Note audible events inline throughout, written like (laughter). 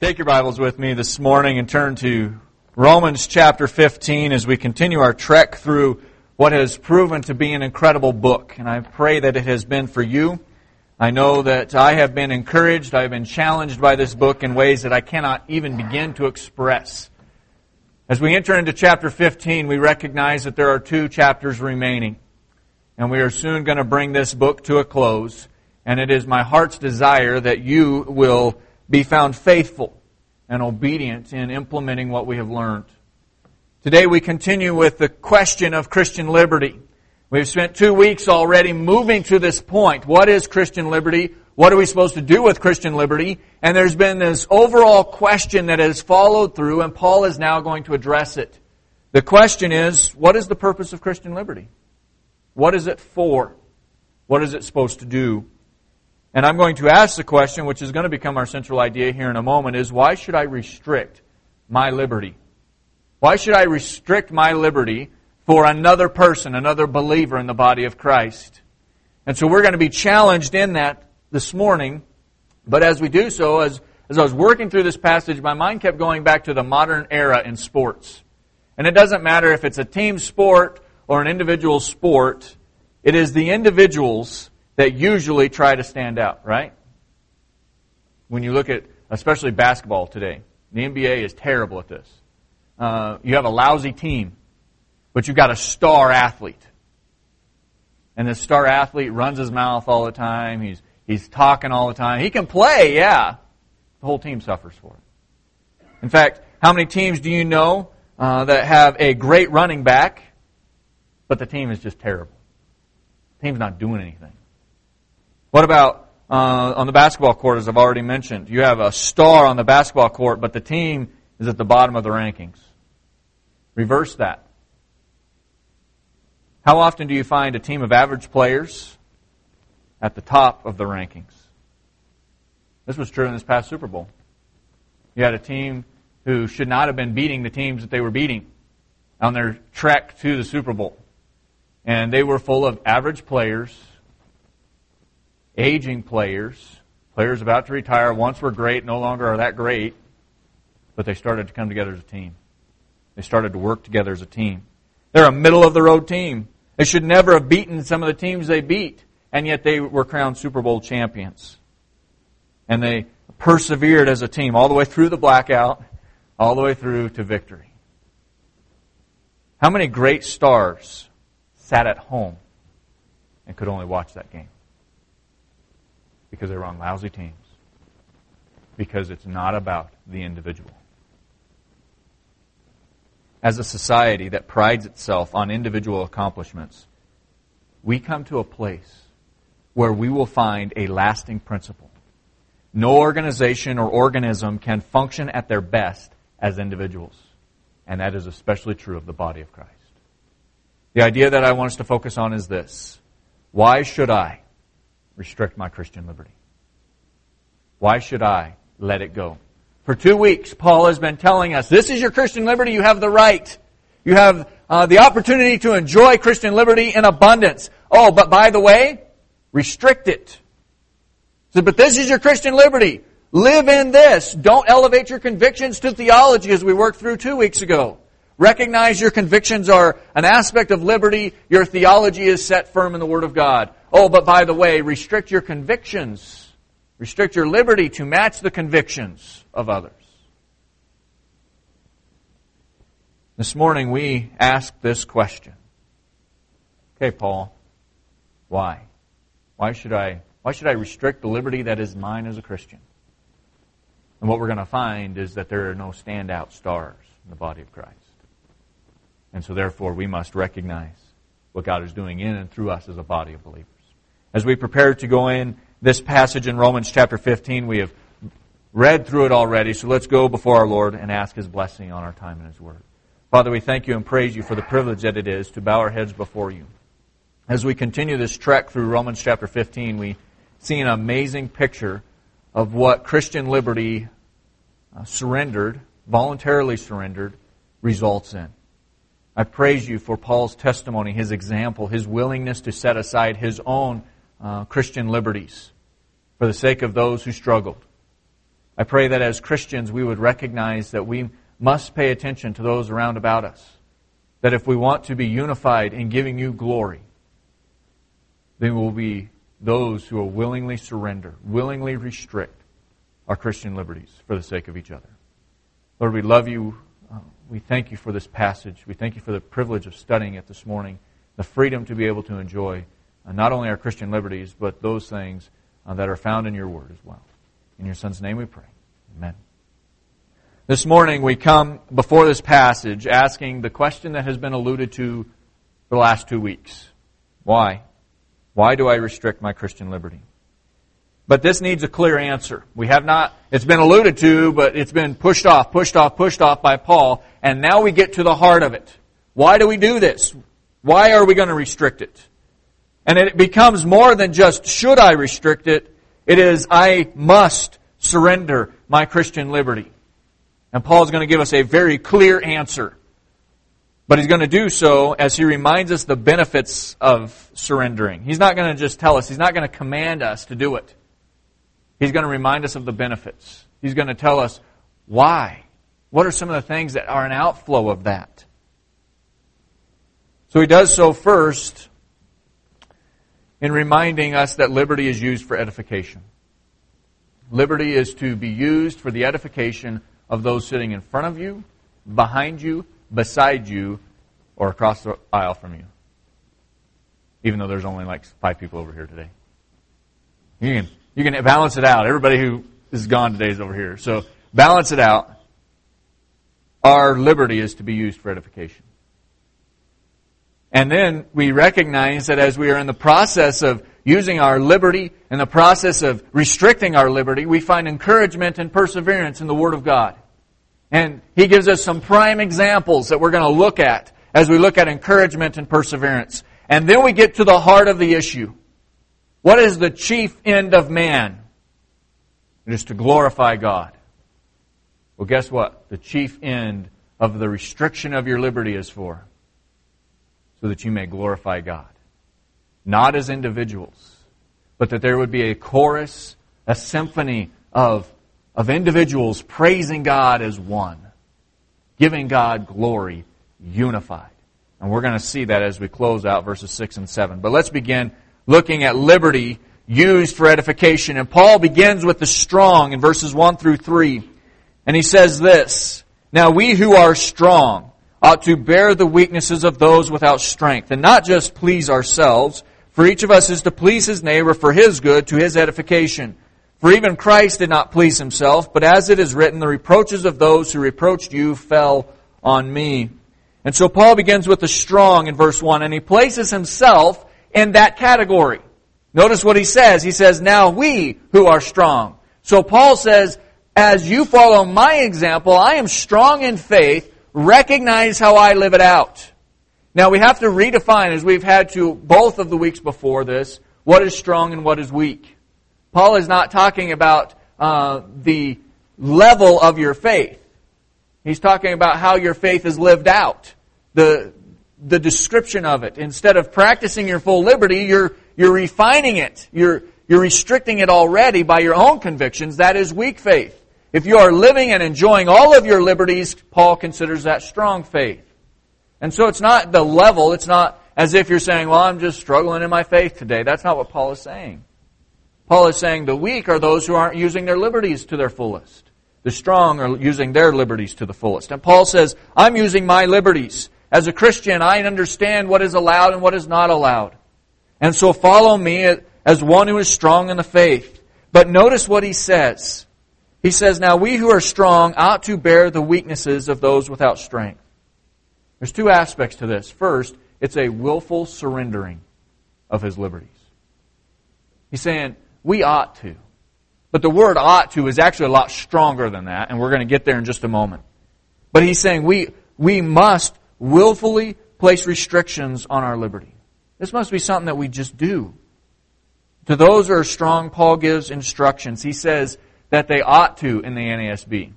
Take your Bibles with me this morning and turn to Romans chapter 15 as we continue our trek through what has proven to be an incredible book. And I pray that it has been for you. I know that I have been encouraged, I have been challenged by this book in ways that I cannot even begin to express. As we enter into chapter 15, we recognize that there are two chapters remaining. And we are soon going to bring this book to a close. And it is my heart's desire that you will be found faithful and obedient in implementing what we have learned. Today we continue with the question of Christian liberty. We've spent two weeks already moving to this point. What is Christian liberty? What are we supposed to do with Christian liberty? And there's been this overall question that has followed through, and Paul is now going to address it. The question is, what is the purpose of Christian liberty? What is it for? What is it supposed to do? And I'm going to ask the question, which is going to become our central idea here in a moment, is why should I restrict my liberty? Why should I restrict my liberty for another person, another believer in the body of Christ? And so we're going to be challenged in that this morning. But as we do so, as, as I was working through this passage, my mind kept going back to the modern era in sports. And it doesn't matter if it's a team sport or an individual sport, it is the individuals that usually try to stand out, right? When you look at, especially basketball today, the NBA is terrible at this. Uh, you have a lousy team, but you've got a star athlete. And this star athlete runs his mouth all the time. He's, he's talking all the time. He can play, yeah. The whole team suffers for it. In fact, how many teams do you know uh, that have a great running back, but the team is just terrible? The team's not doing anything. What about uh, on the basketball court, as I've already mentioned? You have a star on the basketball court, but the team is at the bottom of the rankings. Reverse that. How often do you find a team of average players at the top of the rankings? This was true in this past Super Bowl. You had a team who should not have been beating the teams that they were beating on their trek to the Super Bowl. And they were full of average players aging players, players about to retire, once were great, no longer are that great, but they started to come together as a team. They started to work together as a team. They're a middle of the road team. They should never have beaten some of the teams they beat, and yet they were crowned Super Bowl champions. And they persevered as a team all the way through the blackout, all the way through to victory. How many great stars sat at home and could only watch that game? Because they were on lousy teams. Because it's not about the individual. As a society that prides itself on individual accomplishments, we come to a place where we will find a lasting principle. No organization or organism can function at their best as individuals. And that is especially true of the body of Christ. The idea that I want us to focus on is this. Why should I restrict my Christian liberty? Why should I let it go? For two weeks, Paul has been telling us, this is your Christian liberty, you have the right. You have uh, the opportunity to enjoy Christian liberty in abundance. Oh, but by the way, restrict it. But this is your Christian liberty. Live in this. Don't elevate your convictions to theology as we worked through two weeks ago. Recognize your convictions are an aspect of liberty. Your theology is set firm in the Word of God. Oh, but by the way, restrict your convictions. Restrict your liberty to match the convictions of others. This morning we ask this question. Okay, Paul, why? Why should I why should I restrict the liberty that is mine as a Christian? And what we're going to find is that there are no standout stars in the body of Christ. And so, therefore, we must recognize what God is doing in and through us as a body of believers. As we prepare to go in this passage in Romans chapter 15, we have read through it already, so let's go before our Lord and ask His blessing on our time and His Word. Father, we thank you and praise you for the privilege that it is to bow our heads before you. As we continue this trek through Romans chapter 15, we see an amazing picture of what Christian liberty uh, surrendered, voluntarily surrendered, results in. I praise you for Paul's testimony, his example, his willingness to set aside his own uh, Christian liberties for the sake of those who struggled. I pray that as Christians we would recognize that we must pay attention to those around about us. That if we want to be unified in giving you glory, then we'll be those who will willingly surrender, willingly restrict our Christian liberties for the sake of each other. Lord, we love you. Uh, we thank you for this passage. We thank you for the privilege of studying it this morning, the freedom to be able to enjoy not only our Christian liberties, but those things uh, that are found in your word as well. In your Son's name we pray. Amen. This morning we come before this passage asking the question that has been alluded to for the last two weeks. Why? Why do I restrict my Christian liberty? But this needs a clear answer. We have not, it's been alluded to, but it's been pushed off, pushed off, pushed off by Paul, and now we get to the heart of it. Why do we do this? Why are we going to restrict it? And it becomes more than just should I restrict it, it is I must surrender my Christian liberty. And Paul's going to give us a very clear answer. But he's going to do so as he reminds us the benefits of surrendering. He's not going to just tell us, he's not going to command us to do it. He's going to remind us of the benefits. He's going to tell us why. What are some of the things that are an outflow of that? So he does so first in reminding us that liberty is used for edification. Liberty is to be used for the edification of those sitting in front of you, behind you, beside you, or across the aisle from you. Even though there's only like five people over here today. You can, you can balance it out. Everybody who is gone today is over here. So balance it out. Our liberty is to be used for edification. And then we recognize that as we are in the process of using our liberty, in the process of restricting our liberty, we find encouragement and perseverance in the Word of God. And he gives us some prime examples that we're going to look at as we look at encouragement and perseverance. And then we get to the heart of the issue. What is the chief end of man? It is to glorify God. Well, guess what? The chief end of the restriction of your liberty is for so that you may glorify God. Not as individuals, but that there would be a chorus, a symphony of of individuals praising God as one, giving God glory, unified. And we're going to see that as we close out verses 6 and 7. But let's begin looking at liberty used for edification. And Paul begins with the strong in verses 1 through 3. And he says this Now we who are strong ought to bear the weaknesses of those without strength, and not just please ourselves, for each of us is to please his neighbor for his good to his edification. For even Christ did not please himself, but as it is written, the reproaches of those who reproached you fell on me. And so Paul begins with the strong in verse 1, and he places himself in that category. Notice what he says. He says, Now we who are strong. So Paul says, As you follow my example, I am strong in faith. Recognize how I live it out. Now we have to redefine, as we've had to both of the weeks before this, what is strong and what is weak. Paul is not talking about uh, the level of your faith. He's talking about how your faith is lived out. The, the description of it. Instead of practicing your full liberty, you're, you're refining it. You're, you're restricting it already by your own convictions. That is weak faith. If you are living and enjoying all of your liberties, Paul considers that strong faith. And so it's not the level, it's not as if you're saying, well, I'm just struggling in my faith today. That's not what Paul is saying. Paul is saying the weak are those who aren't using their liberties to their fullest. The strong are using their liberties to the fullest. And Paul says, I'm using my liberties. As a Christian, I understand what is allowed and what is not allowed. And so follow me as one who is strong in the faith. But notice what he says. He says, Now we who are strong ought to bear the weaknesses of those without strength. There's two aspects to this. First, it's a willful surrendering of his liberties. He's saying, we ought to. But the word ought to is actually a lot stronger than that, and we're going to get there in just a moment. But he's saying we, we must willfully place restrictions on our liberty. This must be something that we just do. To those who are strong, Paul gives instructions. He says that they ought to in the NASB.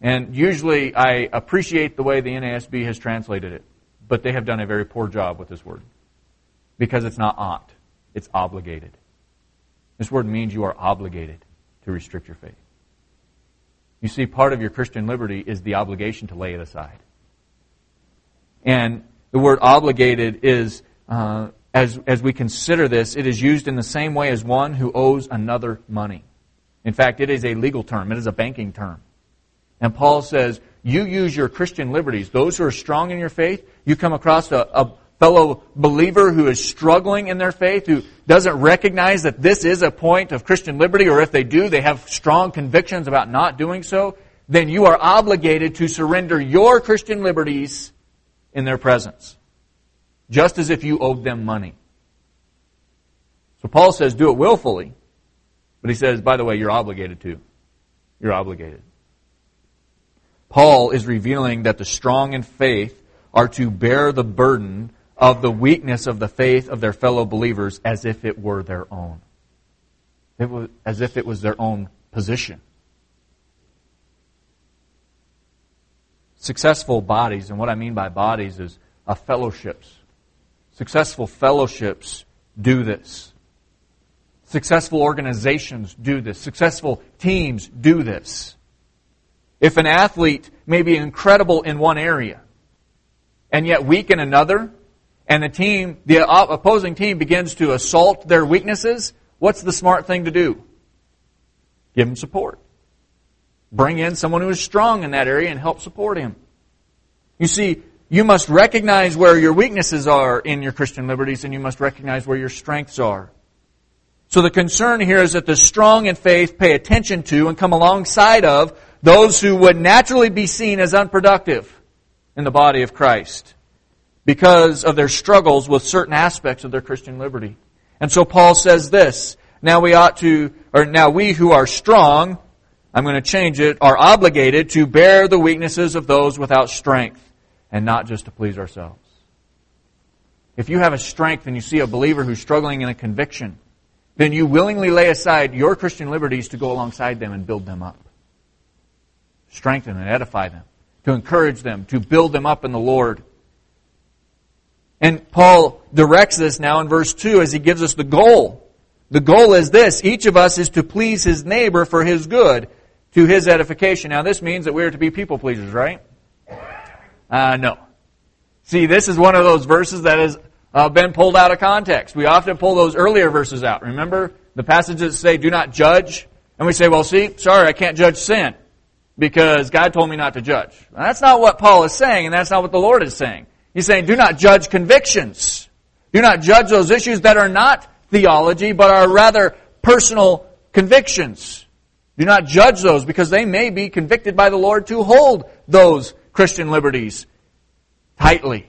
And usually I appreciate the way the NASB has translated it, but they have done a very poor job with this word. Because it's not ought, it's obligated. This word means you are obligated to restrict your faith. You see, part of your Christian liberty is the obligation to lay it aside. And the word obligated is, uh, as, as we consider this, it is used in the same way as one who owes another money. In fact, it is a legal term, it is a banking term. And Paul says, you use your Christian liberties. Those who are strong in your faith, you come across a, a fellow believer who is struggling in their faith, who doesn't recognize that this is a point of Christian liberty, or if they do, they have strong convictions about not doing so, then you are obligated to surrender your Christian liberties in their presence. Just as if you owed them money. So Paul says, do it willfully. But he says, by the way, you're obligated to. You're obligated. Paul is revealing that the strong in faith are to bear the burden of the weakness of the faith of their fellow believers as if it were their own. It was, as if it was their own position. Successful bodies, and what I mean by bodies is uh, fellowships. Successful fellowships do this. Successful organizations do this. Successful teams do this. If an athlete may be incredible in one area and yet weak in another, and the team, the opposing team begins to assault their weaknesses, what's the smart thing to do? Give them support. Bring in someone who is strong in that area and help support him. You see, you must recognize where your weaknesses are in your Christian liberties and you must recognize where your strengths are. So the concern here is that the strong in faith pay attention to and come alongside of those who would naturally be seen as unproductive in the body of Christ because of their struggles with certain aspects of their Christian liberty. And so Paul says this, now we ought to, or now we who are strong, I'm going to change it, are obligated to bear the weaknesses of those without strength and not just to please ourselves. If you have a strength and you see a believer who's struggling in a conviction, then you willingly lay aside your Christian liberties to go alongside them and build them up. Strengthen and edify them, to encourage them, to build them up in the Lord. And Paul directs us now in verse 2 as he gives us the goal. The goal is this each of us is to please his neighbor for his good, to his edification. Now, this means that we are to be people pleasers, right? Uh, no. See, this is one of those verses that has uh, been pulled out of context. We often pull those earlier verses out. Remember the passages say, do not judge? And we say, well, see, sorry, I can't judge sin because God told me not to judge. that's not what Paul is saying, and that's not what the Lord is saying. He's saying, do not judge convictions. Do not judge those issues that are not theology, but are rather personal convictions. Do not judge those because they may be convicted by the Lord to hold those Christian liberties tightly.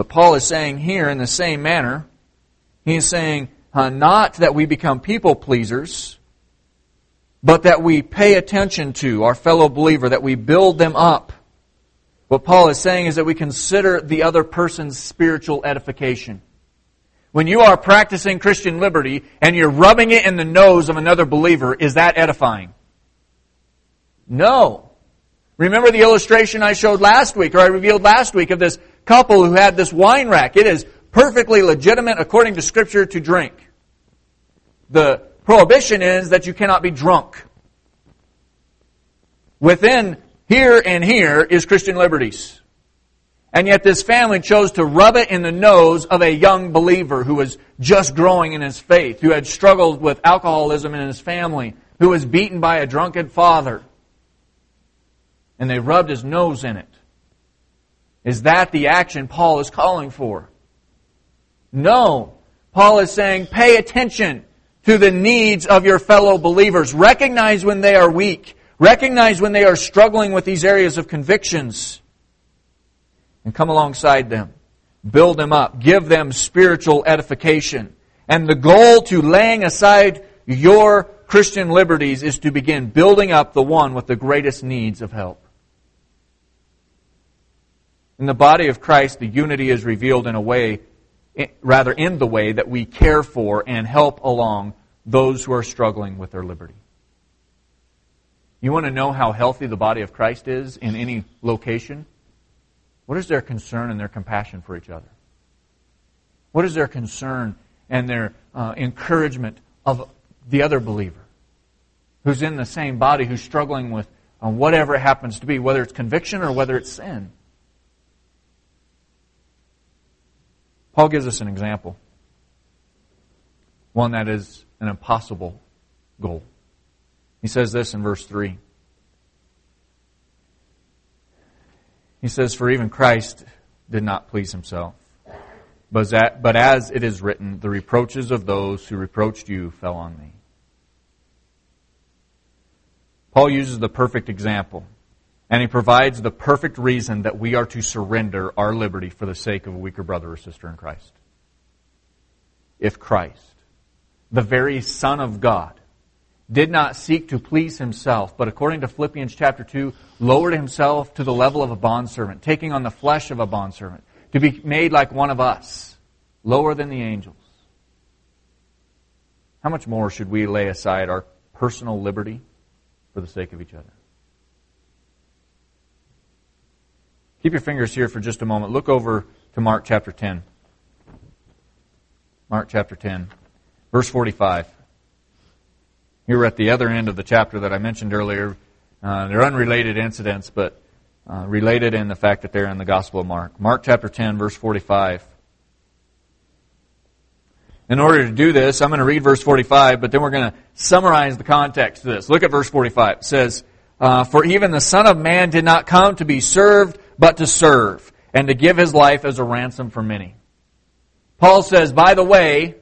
But Paul is saying here in the same manner, he is saying, uh, not that we become people pleasers, but that we pay attention to our fellow believer, that we build them up what Paul is saying is that we consider the other person's spiritual edification. When you are practicing Christian liberty and you're rubbing it in the nose of another believer, is that edifying? No. Remember the illustration I showed last week, or I revealed last week, of this couple who had this wine rack. It is perfectly legitimate according to Scripture to drink. The prohibition is that you cannot be drunk. Within here and here is Christian liberties. And yet this family chose to rub it in the nose of a young believer who was just growing in his faith, who had struggled with alcoholism in his family, who was beaten by a drunken father. And they rubbed his nose in it. Is that the action Paul is calling for? No. Paul is saying, pay attention to the needs of your fellow believers. Recognize when they are weak. Recognize when they are struggling with these areas of convictions and come alongside them. Build them up. Give them spiritual edification. And the goal to laying aside your Christian liberties is to begin building up the one with the greatest needs of help. In the body of Christ, the unity is revealed in a way, rather in the way that we care for and help along those who are struggling with their liberty. You want to know how healthy the body of Christ is in any location? What is their concern and their compassion for each other? What is their concern and their uh, encouragement of the other believer? who's in the same body, who's struggling with uh, whatever it happens to be, whether it's conviction or whether it's sin. Paul gives us an example, one that is an impossible goal. He says this in verse 3. He says, For even Christ did not please himself. But as it is written, the reproaches of those who reproached you fell on me. Paul uses the perfect example, and he provides the perfect reason that we are to surrender our liberty for the sake of a weaker brother or sister in Christ. If Christ, the very Son of God, did not seek to please himself, but according to Philippians chapter 2, lowered himself to the level of a bondservant, taking on the flesh of a bondservant, to be made like one of us, lower than the angels. How much more should we lay aside our personal liberty for the sake of each other? Keep your fingers here for just a moment. Look over to Mark chapter 10. Mark chapter 10, verse 45. Here we're at the other end of the chapter that I mentioned earlier. Uh, they're unrelated incidents, but uh, related in the fact that they're in the Gospel of Mark. Mark chapter 10, verse 45. In order to do this, I'm going to read verse 45, but then we're going to summarize the context of this. Look at verse 45. It says, uh, For even the Son of Man did not come to be served, but to serve, and to give his life as a ransom for many. Paul says, by the way,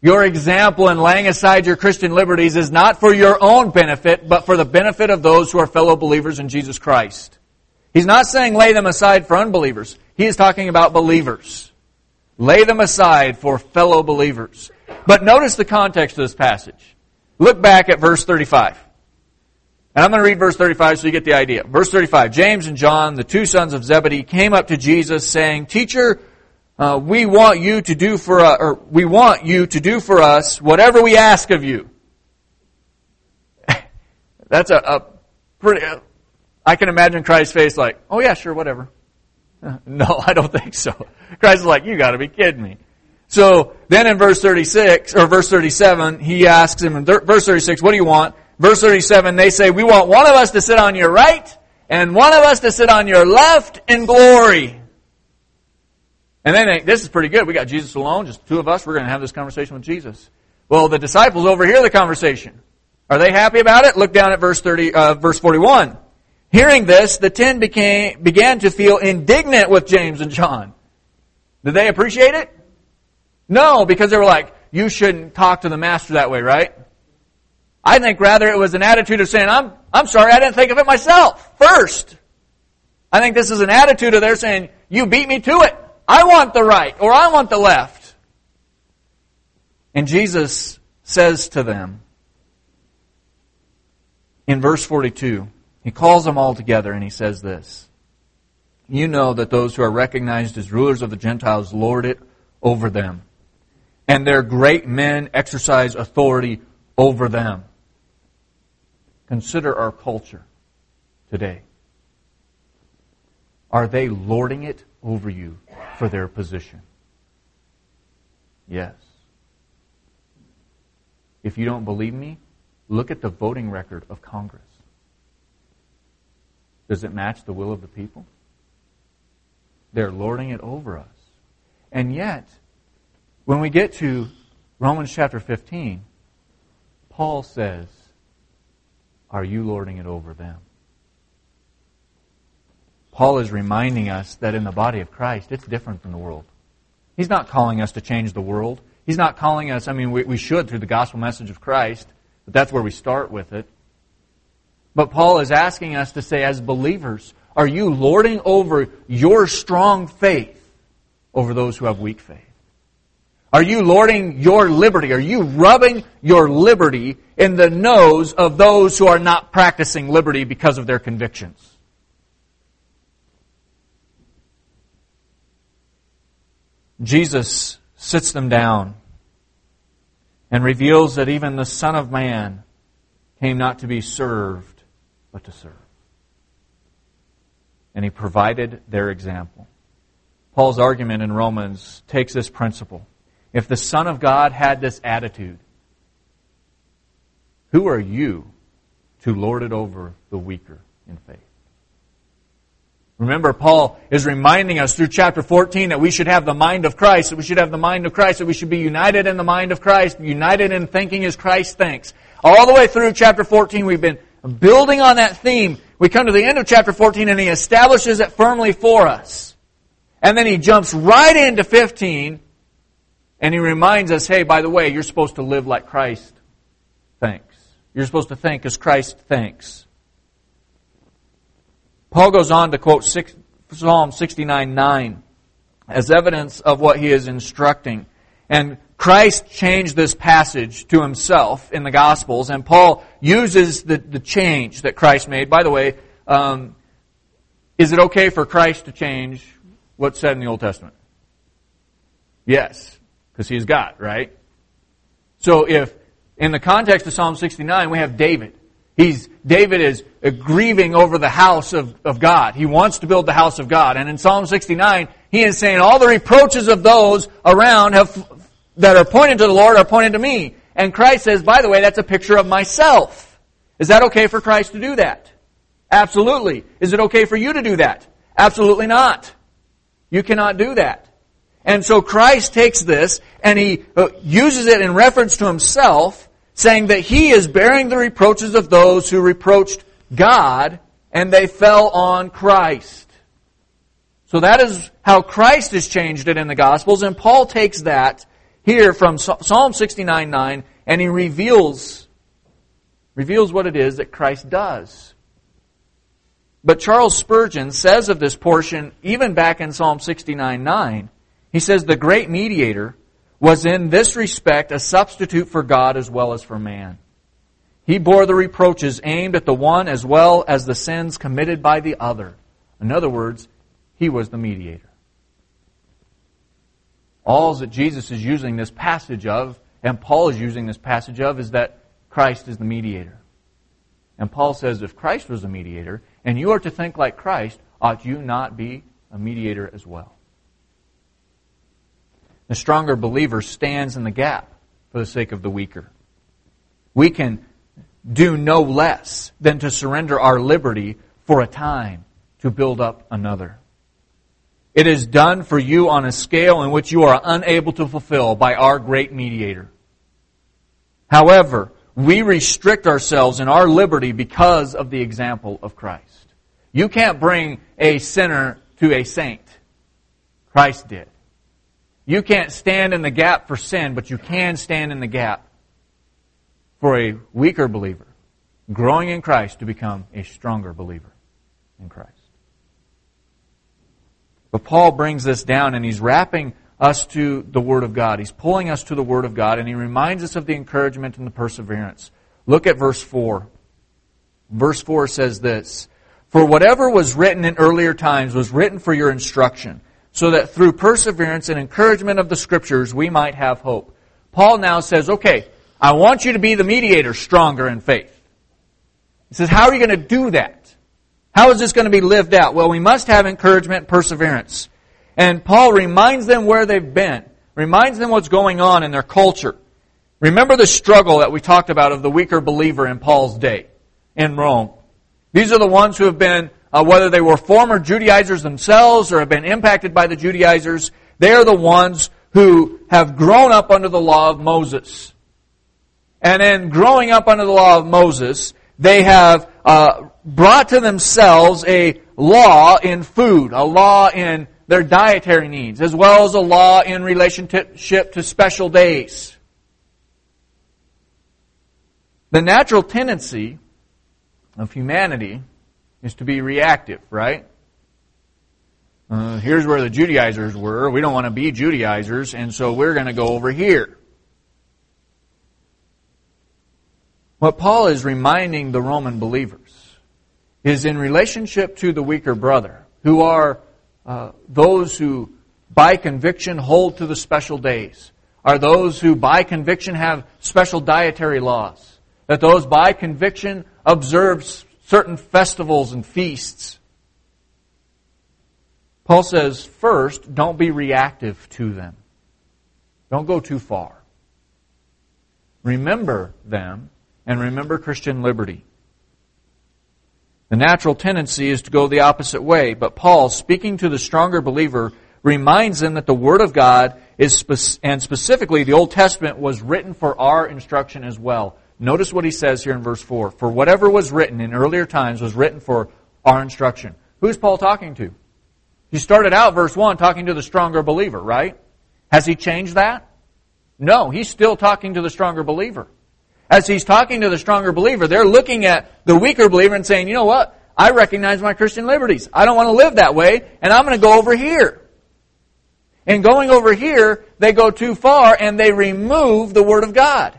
your example in laying aside your Christian liberties is not for your own benefit, but for the benefit of those who are fellow believers in Jesus Christ. He's not saying lay them aside for unbelievers. He is talking about believers. Lay them aside for fellow believers. But notice the context of this passage. Look back at verse 35. And I'm going to read verse 35 so you get the idea. Verse 35. James and John, the two sons of Zebedee, came up to Jesus saying, Teacher, uh, we want you to do for us, or we want you to do for us whatever we ask of you. (laughs) That's a, a pretty, uh, I can imagine Christ's face like, oh yeah, sure, whatever. (laughs) no, I don't think so. Christ is like, you gotta be kidding me. So then in verse 36, or verse 37, he asks him in verse 36, what do you want? Verse 37, they say, we want one of us to sit on your right and one of us to sit on your left in glory. And they think, this is pretty good. We got Jesus alone, just two of us. We're going to have this conversation with Jesus. Well, the disciples overhear the conversation. Are they happy about it? Look down at verse 30, uh, verse 41. Hearing this, the ten became, began to feel indignant with James and John. Did they appreciate it? No, because they were like, you shouldn't talk to the master that way, right? I think rather it was an attitude of saying, I'm, I'm sorry, I didn't think of it myself first. I think this is an attitude of their saying, you beat me to it. I want the right or I want the left. And Jesus says to them in verse 42, he calls them all together and he says this. You know that those who are recognized as rulers of the Gentiles lord it over them. And their great men exercise authority over them. Consider our culture today. Are they lording it over you for their position? Yes. If you don't believe me, look at the voting record of Congress. Does it match the will of the people? They're lording it over us. And yet, when we get to Romans chapter 15, Paul says, are you lording it over them? Paul is reminding us that in the body of Christ, it's different from the world. He's not calling us to change the world. He's not calling us, I mean, we, we should through the gospel message of Christ, but that's where we start with it. But Paul is asking us to say, as believers, are you lording over your strong faith over those who have weak faith? Are you lording your liberty? Are you rubbing your liberty in the nose of those who are not practicing liberty because of their convictions? Jesus sits them down and reveals that even the Son of Man came not to be served, but to serve. And he provided their example. Paul's argument in Romans takes this principle if the Son of God had this attitude, Who are you to lord it over the weaker in faith? Remember, Paul is reminding us through chapter 14 that we should have the mind of Christ, that we should have the mind of Christ, that we should be united in the mind of Christ, united in thinking as Christ thinks. All the way through chapter 14, we've been building on that theme. We come to the end of chapter 14 and he establishes it firmly for us. And then he jumps right into 15 and he reminds us, hey, by the way, you're supposed to live like Christ thinks. You're supposed to think as Christ thinks. Paul goes on to quote Psalm 69 9 as evidence of what he is instructing. And Christ changed this passage to himself in the Gospels, and Paul uses the, the change that Christ made. By the way, um, is it okay for Christ to change what's said in the Old Testament? Yes, because he's God, right? So if, in the context of Psalm 69, we have David He's, David is grieving over the house of, of God. He wants to build the house of God. And in Psalm 69, he is saying all the reproaches of those around have, that are pointing to the Lord are pointing to me. And Christ says, by the way, that's a picture of myself. Is that okay for Christ to do that? Absolutely. Is it okay for you to do that? Absolutely not. You cannot do that. And so Christ takes this and he uh, uses it in reference to himself saying that he is bearing the reproaches of those who reproached God and they fell on Christ. So that is how Christ has changed it in the Gospels, and Paul takes that here from Psalm 69 9 and he reveals, reveals what it is that Christ does. But Charles Spurgeon says of this portion, even back in Psalm 69 9, he says, The great mediator was in this respect a substitute for God as well as for man. He bore the reproaches aimed at the one as well as the sins committed by the other. In other words, he was the mediator. All that Jesus is using this passage of, and Paul is using this passage of, is that Christ is the mediator. And Paul says, if Christ was a mediator, and you are to think like Christ, ought you not be a mediator as well? The stronger believer stands in the gap for the sake of the weaker. We can do no less than to surrender our liberty for a time to build up another. It is done for you on a scale in which you are unable to fulfill by our great mediator. However, we restrict ourselves in our liberty because of the example of Christ. You can't bring a sinner to a saint. Christ did. You can't stand in the gap for sin, but you can stand in the gap for a weaker believer, growing in Christ to become a stronger believer in Christ. But Paul brings this down and he's wrapping us to the Word of God. He's pulling us to the Word of God and he reminds us of the encouragement and the perseverance. Look at verse 4. Verse 4 says this For whatever was written in earlier times was written for your instruction so that through perseverance and encouragement of the scriptures we might have hope. Paul now says, okay, I want you to be the mediator stronger in faith. He says, how are you going to do that? How is this going to be lived out? Well, we must have encouragement and perseverance. And Paul reminds them where they've been, reminds them what's going on in their culture. Remember the struggle that we talked about of the weaker believer in Paul's day in Rome. These are the ones who have been uh, whether they were former Judaizers themselves or have been impacted by the Judaizers, they are the ones who have grown up under the law of Moses. And in growing up under the law of Moses, they have uh, brought to themselves a law in food, a law in their dietary needs, as well as a law in relationship to special days. The natural tendency of humanity is to be reactive, right? Uh, here's where the Judaizers were. We don't want to be Judaizers, and so we're going to go over here. What Paul is reminding the Roman believers is in relationship to the weaker brother, who are uh, those who by conviction hold to the special days, are those who by conviction have special dietary laws, that those by conviction observe certain festivals and feasts. Paul says, first, don't be reactive to them. Don't go too far. Remember them and remember Christian liberty. The natural tendency is to go the opposite way, but Paul, speaking to the stronger believer, reminds them that the Word of God is, and specifically the Old Testament, was written for our instruction as well. Notice what he says here in verse 4. For whatever was written in earlier times was written for our instruction. Who's Paul talking to? He started out, verse 1, talking to the stronger believer, right? Has he changed that? No, he's still talking to the stronger believer. As he's talking to the stronger believer, they're looking at the weaker believer and saying, you know what? I recognize my Christian liberties. I don't want to live that way, and I'm going to go over here. And going over here, they go too far and they remove the Word of God.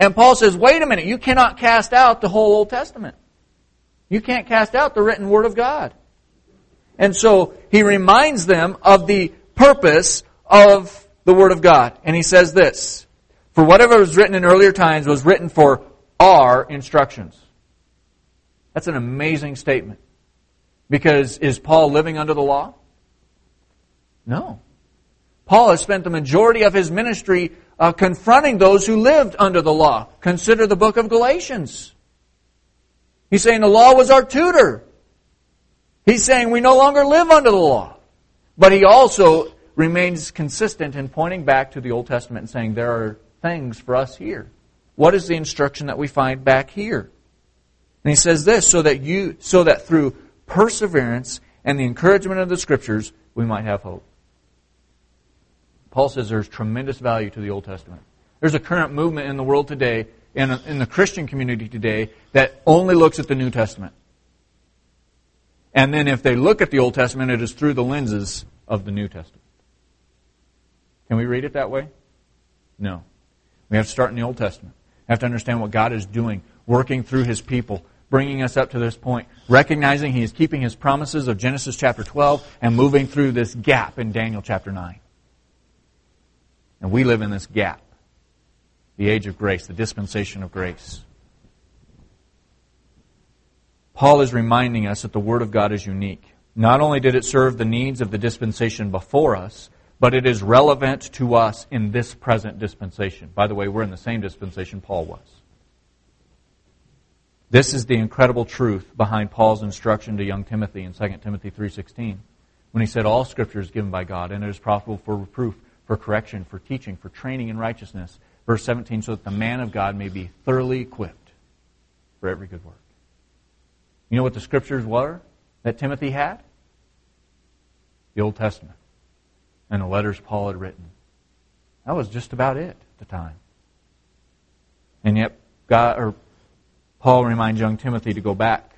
And Paul says, wait a minute, you cannot cast out the whole Old Testament. You can't cast out the written Word of God. And so he reminds them of the purpose of the Word of God. And he says this For whatever was written in earlier times was written for our instructions. That's an amazing statement. Because is Paul living under the law? No. Paul has spent the majority of his ministry uh, confronting those who lived under the law. Consider the book of Galatians. He's saying the law was our tutor. He's saying we no longer live under the law. But he also remains consistent in pointing back to the Old Testament and saying there are things for us here. What is the instruction that we find back here? And he says this so that you so that through perseverance and the encouragement of the scriptures we might have hope. Paul says there's tremendous value to the Old Testament. There's a current movement in the world today, in, in the Christian community today, that only looks at the New Testament. And then if they look at the Old Testament, it is through the lenses of the New Testament. Can we read it that way? No. We have to start in the Old Testament. We have to understand what God is doing, working through His people, bringing us up to this point, recognizing He is keeping His promises of Genesis chapter 12 and moving through this gap in Daniel chapter 9. And we live in this gap the age of grace, the dispensation of grace. Paul is reminding us that the Word of God is unique. Not only did it serve the needs of the dispensation before us, but it is relevant to us in this present dispensation. By the way, we're in the same dispensation Paul was. This is the incredible truth behind Paul's instruction to young Timothy in 2 Timothy 3:16 when he said all scripture is given by God and it is profitable for reproof, for correction, for teaching, for training in righteousness. Verse 17, so that the man of God may be thoroughly equipped for every good work. You know what the scriptures were that Timothy had? The Old Testament and the letters Paul had written. That was just about it at the time. And yet, God, or Paul reminds young Timothy to go back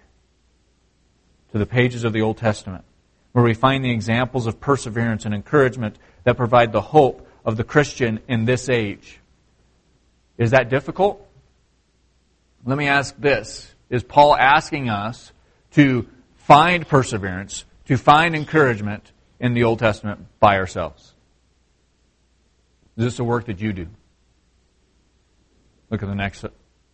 to the pages of the Old Testament, where we find the examples of perseverance and encouragement that provide the hope of the Christian in this age. Is that difficult? Let me ask this. Is Paul asking us to find perseverance, to find encouragement in the Old Testament by ourselves? Is this a work that you do? Look at the next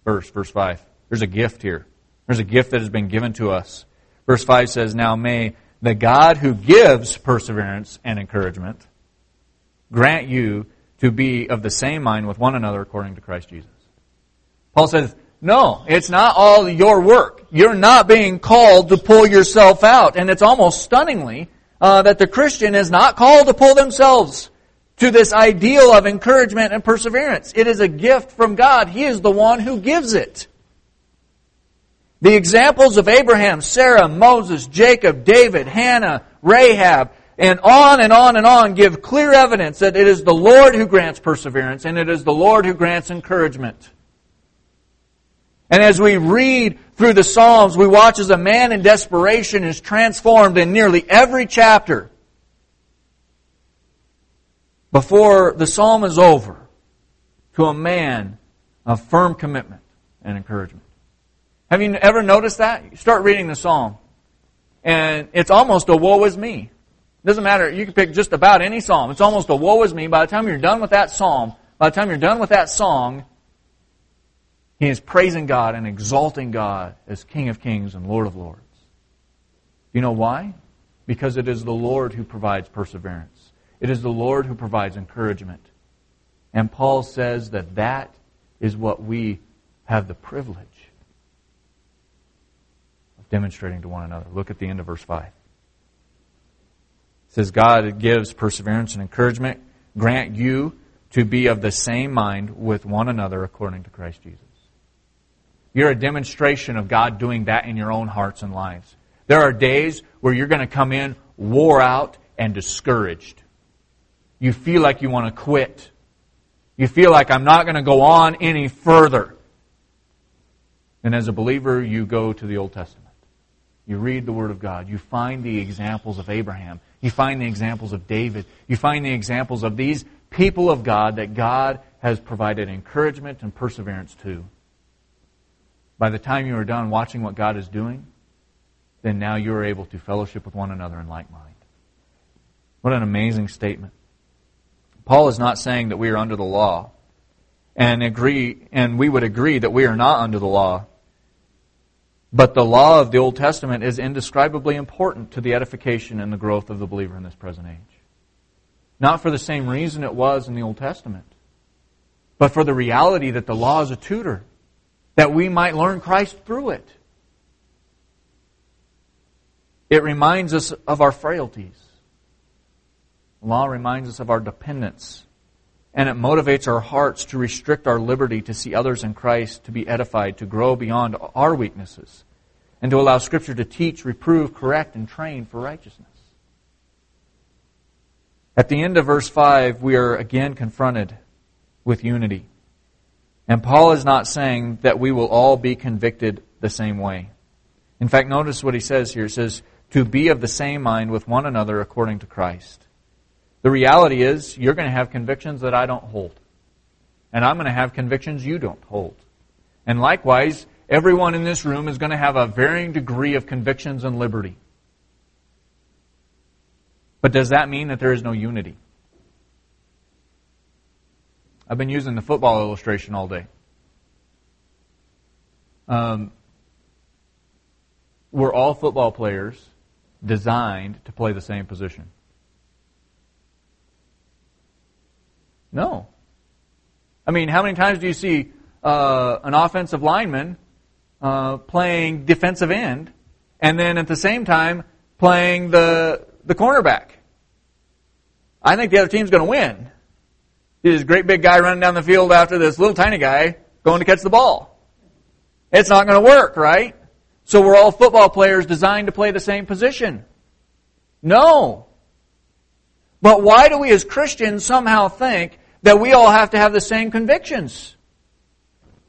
verse, verse 5. There's a gift here. There's a gift that has been given to us. Verse 5 says, Now may the God who gives perseverance and encouragement grant you to be of the same mind with one another according to Christ Jesus. Paul says, no, it's not all your work. You're not being called to pull yourself out. And it's almost stunningly uh, that the Christian is not called to pull themselves to this ideal of encouragement and perseverance. It is a gift from God. He is the one who gives it. The examples of Abraham, Sarah, Moses, Jacob, David, Hannah, Rahab, and on and on and on give clear evidence that it is the Lord who grants perseverance and it is the Lord who grants encouragement. And as we read through the Psalms, we watch as a man in desperation is transformed in nearly every chapter. Before the psalm is over, to a man of firm commitment and encouragement. Have you ever noticed that? You start reading the psalm, and it's almost a woe is me. Doesn't matter. You can pick just about any psalm. It's almost a woe is me. By the time you're done with that psalm, by the time you're done with that song, he is praising God and exalting God as King of Kings and Lord of Lords. You know why? Because it is the Lord who provides perseverance. It is the Lord who provides encouragement. And Paul says that that is what we have the privilege of demonstrating to one another. Look at the end of verse 5. It says, God gives perseverance and encouragement, grant you to be of the same mind with one another according to Christ Jesus. You're a demonstration of God doing that in your own hearts and lives. There are days where you're going to come in wore out and discouraged. You feel like you want to quit. You feel like I'm not going to go on any further. And as a believer, you go to the Old Testament. You read the Word of God. You find the examples of Abraham. You find the examples of David. You find the examples of these people of God that God has provided encouragement and perseverance to. By the time you are done watching what God is doing, then now you are able to fellowship with one another in like mind. What an amazing statement. Paul is not saying that we are under the law and agree and we would agree that we are not under the law. But the law of the Old Testament is indescribably important to the edification and the growth of the believer in this present age. Not for the same reason it was in the Old Testament, but for the reality that the law is a tutor, that we might learn Christ through it. It reminds us of our frailties. The law reminds us of our dependence. And it motivates our hearts to restrict our liberty to see others in Christ, to be edified, to grow beyond our weaknesses, and to allow Scripture to teach, reprove, correct, and train for righteousness. At the end of verse 5, we are again confronted with unity. And Paul is not saying that we will all be convicted the same way. In fact, notice what he says here. He says, to be of the same mind with one another according to Christ. The reality is, you're going to have convictions that I don't hold. And I'm going to have convictions you don't hold. And likewise, everyone in this room is going to have a varying degree of convictions and liberty. But does that mean that there is no unity? I've been using the football illustration all day. Um, we're all football players designed to play the same position? No. I mean, how many times do you see uh, an offensive lineman uh, playing defensive end and then at the same time playing the, the cornerback? I think the other team's going to win. This great big guy running down the field after this little tiny guy going to catch the ball. It's not going to work, right? So we're all football players designed to play the same position. No. But why do we as Christians somehow think that we all have to have the same convictions?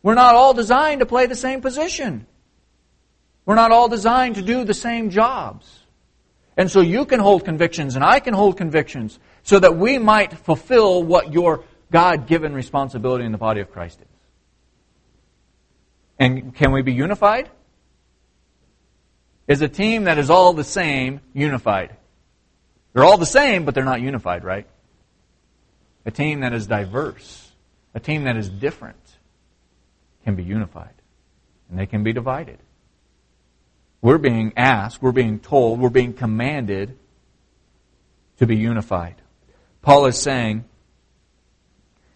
We're not all designed to play the same position. We're not all designed to do the same jobs. And so you can hold convictions and I can hold convictions so that we might fulfill what your God given responsibility in the body of Christ is. And can we be unified? is a team that is all the same, unified. They're all the same, but they're not unified, right? A team that is diverse, a team that is different, can be unified. And they can be divided. We're being asked, we're being told, we're being commanded to be unified. Paul is saying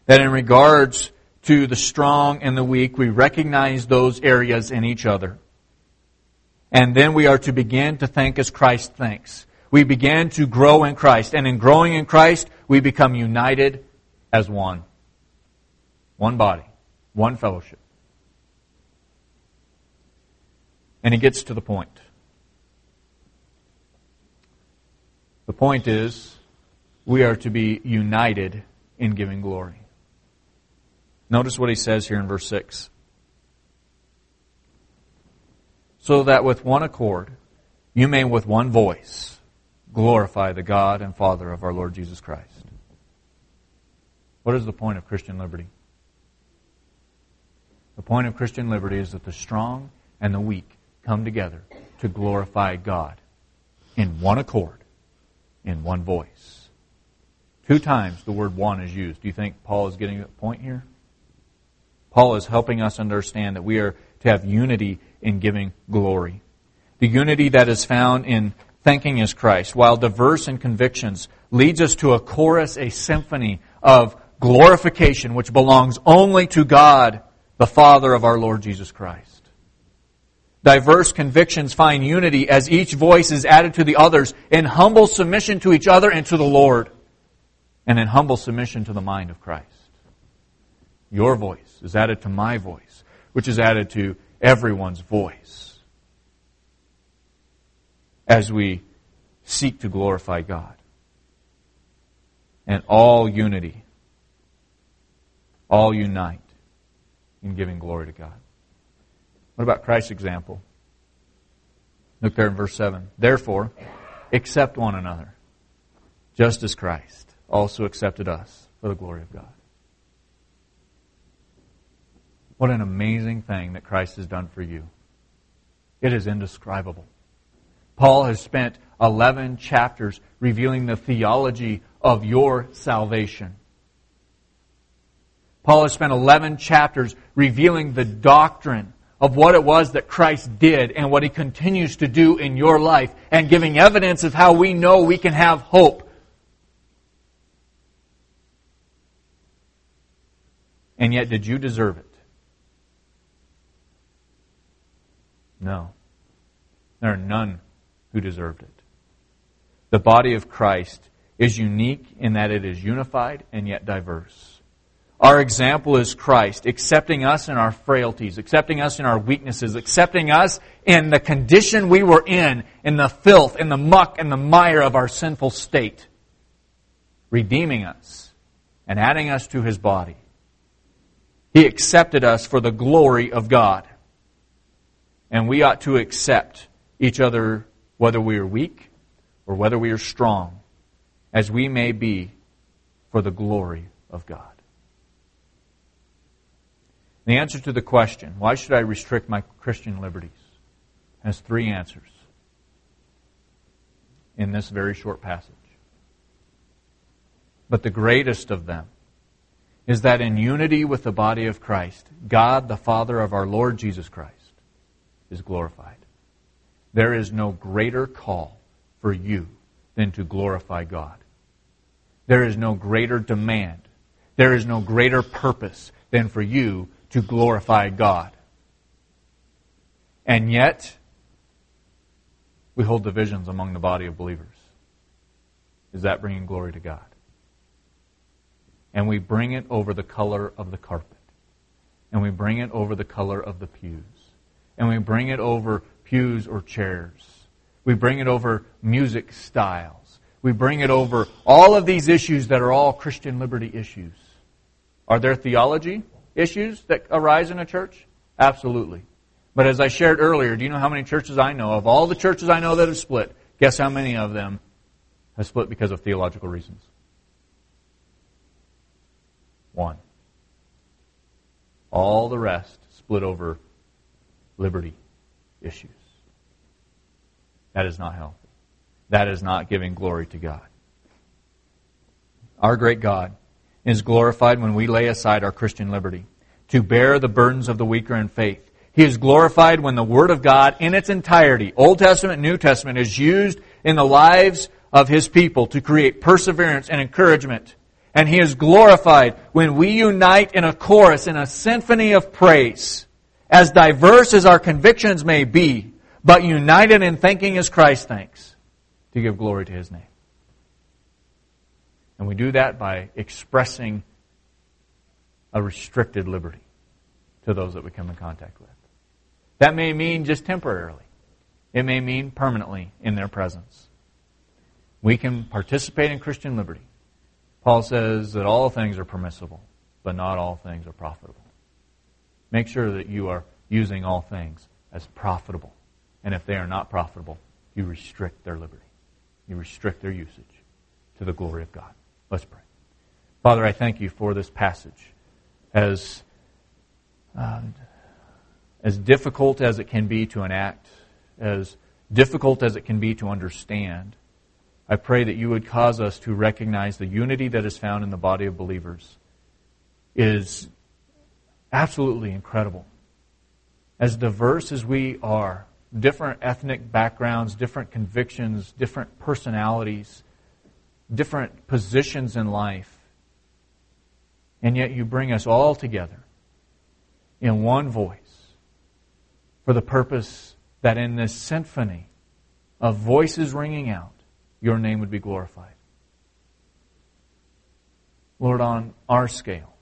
that in regards to the strong and the weak, we recognize those areas in each other. And then we are to begin to think as Christ thinks. We begin to grow in Christ. And in growing in Christ, we become united as one. One body. One fellowship. And he gets to the point. The point is, we are to be united in giving glory. Notice what he says here in verse 6. so that with one accord you may with one voice glorify the God and Father of our Lord Jesus Christ. What is the point of Christian liberty? The point of Christian liberty is that the strong and the weak come together to glorify God in one accord, in one voice. Two times the word one is used. Do you think Paul is getting the point here? Paul is helping us understand that we are to have unity in giving glory. The unity that is found in thanking as Christ, while diverse in convictions, leads us to a chorus, a symphony of glorification which belongs only to God, the Father of our Lord Jesus Christ. Diverse convictions find unity as each voice is added to the others in humble submission to each other and to the Lord, and in humble submission to the mind of Christ. Your voice is added to my voice, which is added to everyone's voice as we seek to glorify God. And all unity, all unite in giving glory to God. What about Christ's example? Look there in verse 7. Therefore, accept one another, just as Christ also accepted us for the glory of God. What an amazing thing that Christ has done for you. It is indescribable. Paul has spent 11 chapters revealing the theology of your salvation. Paul has spent 11 chapters revealing the doctrine of what it was that Christ did and what he continues to do in your life and giving evidence of how we know we can have hope. And yet, did you deserve it? No. There are none who deserved it. The body of Christ is unique in that it is unified and yet diverse. Our example is Christ, accepting us in our frailties, accepting us in our weaknesses, accepting us in the condition we were in, in the filth, in the muck, and the mire of our sinful state, redeeming us and adding us to his body. He accepted us for the glory of God. And we ought to accept each other whether we are weak or whether we are strong, as we may be for the glory of God. The answer to the question, why should I restrict my Christian liberties, has three answers in this very short passage. But the greatest of them is that in unity with the body of Christ, God, the Father of our Lord Jesus Christ, is glorified. There is no greater call for you than to glorify God. There is no greater demand. There is no greater purpose than for you to glorify God. And yet, we hold divisions among the body of believers. Is that bringing glory to God? And we bring it over the color of the carpet. And we bring it over the color of the pews. And we bring it over pews or chairs. We bring it over music styles. We bring it over all of these issues that are all Christian liberty issues. Are there theology? issues that arise in a church? Absolutely. But as I shared earlier, do you know how many churches I know? Of all the churches I know that have split, guess how many of them have split because of theological reasons? One. All the rest split over liberty issues. That is not healthy. That is not giving glory to God. Our great God is glorified when we lay aside our Christian liberty to bear the burdens of the weaker in faith. He is glorified when the Word of God in its entirety, Old Testament, New Testament, is used in the lives of His people to create perseverance and encouragement. And He is glorified when we unite in a chorus, in a symphony of praise, as diverse as our convictions may be, but united in thinking as Christ thinks, to give glory to His name. And we do that by expressing a restricted liberty to those that we come in contact with. That may mean just temporarily. It may mean permanently in their presence. We can participate in Christian liberty. Paul says that all things are permissible, but not all things are profitable. Make sure that you are using all things as profitable. And if they are not profitable, you restrict their liberty. You restrict their usage to the glory of God. Let's pray. Father, I thank you for this passage. As, uh, as difficult as it can be to enact, as difficult as it can be to understand, I pray that you would cause us to recognize the unity that is found in the body of believers is absolutely incredible. As diverse as we are, different ethnic backgrounds, different convictions, different personalities, different positions in life. And yet you bring us all together in one voice for the purpose that in this symphony of voices ringing out, your name would be glorified. Lord, on our scale,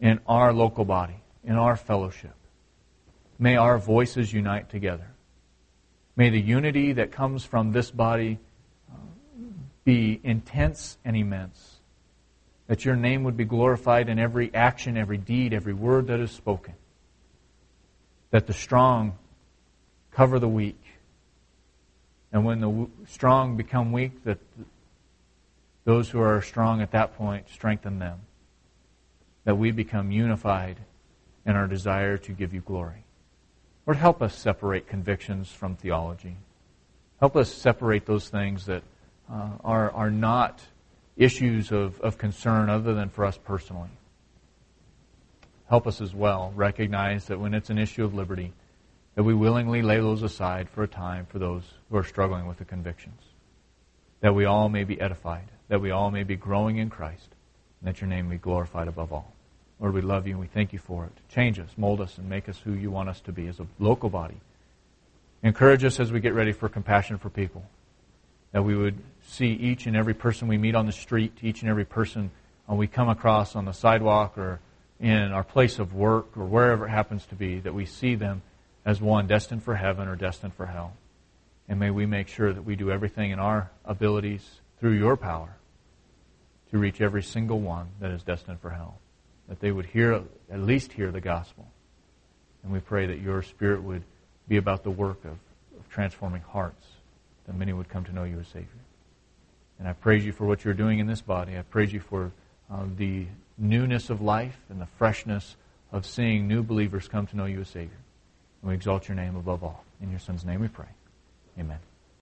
in our local body, in our fellowship, may our voices unite together. May the unity that comes from this body uh, be intense and immense. That your name would be glorified in every action, every deed, every word that is spoken. That the strong cover the weak. And when the strong become weak, that those who are strong at that point strengthen them. That we become unified in our desire to give you glory. Lord, help us separate convictions from theology. Help us separate those things that uh, are, are not issues of, of concern other than for us personally. Help us as well recognize that when it's an issue of liberty, that we willingly lay those aside for a time for those who are struggling with the convictions. That we all may be edified, that we all may be growing in Christ, that your name be glorified above all. Lord, we love you and we thank you for it. Change us, mold us, and make us who you want us to be as a local body. Encourage us as we get ready for compassion for people. That we would see each and every person we meet on the street, each and every person uh, we come across on the sidewalk or in our place of work or wherever it happens to be, that we see them as one destined for heaven or destined for hell. And may we make sure that we do everything in our abilities through your power to reach every single one that is destined for hell that they would hear, at least hear the gospel. And we pray that your Spirit would be about the work of, of transforming hearts, that many would come to know you as Savior. And I praise you for what you're doing in this body. I praise you for uh, the newness of life and the freshness of seeing new believers come to know you as Savior. And we exalt your name above all. In your Son's name we pray. Amen.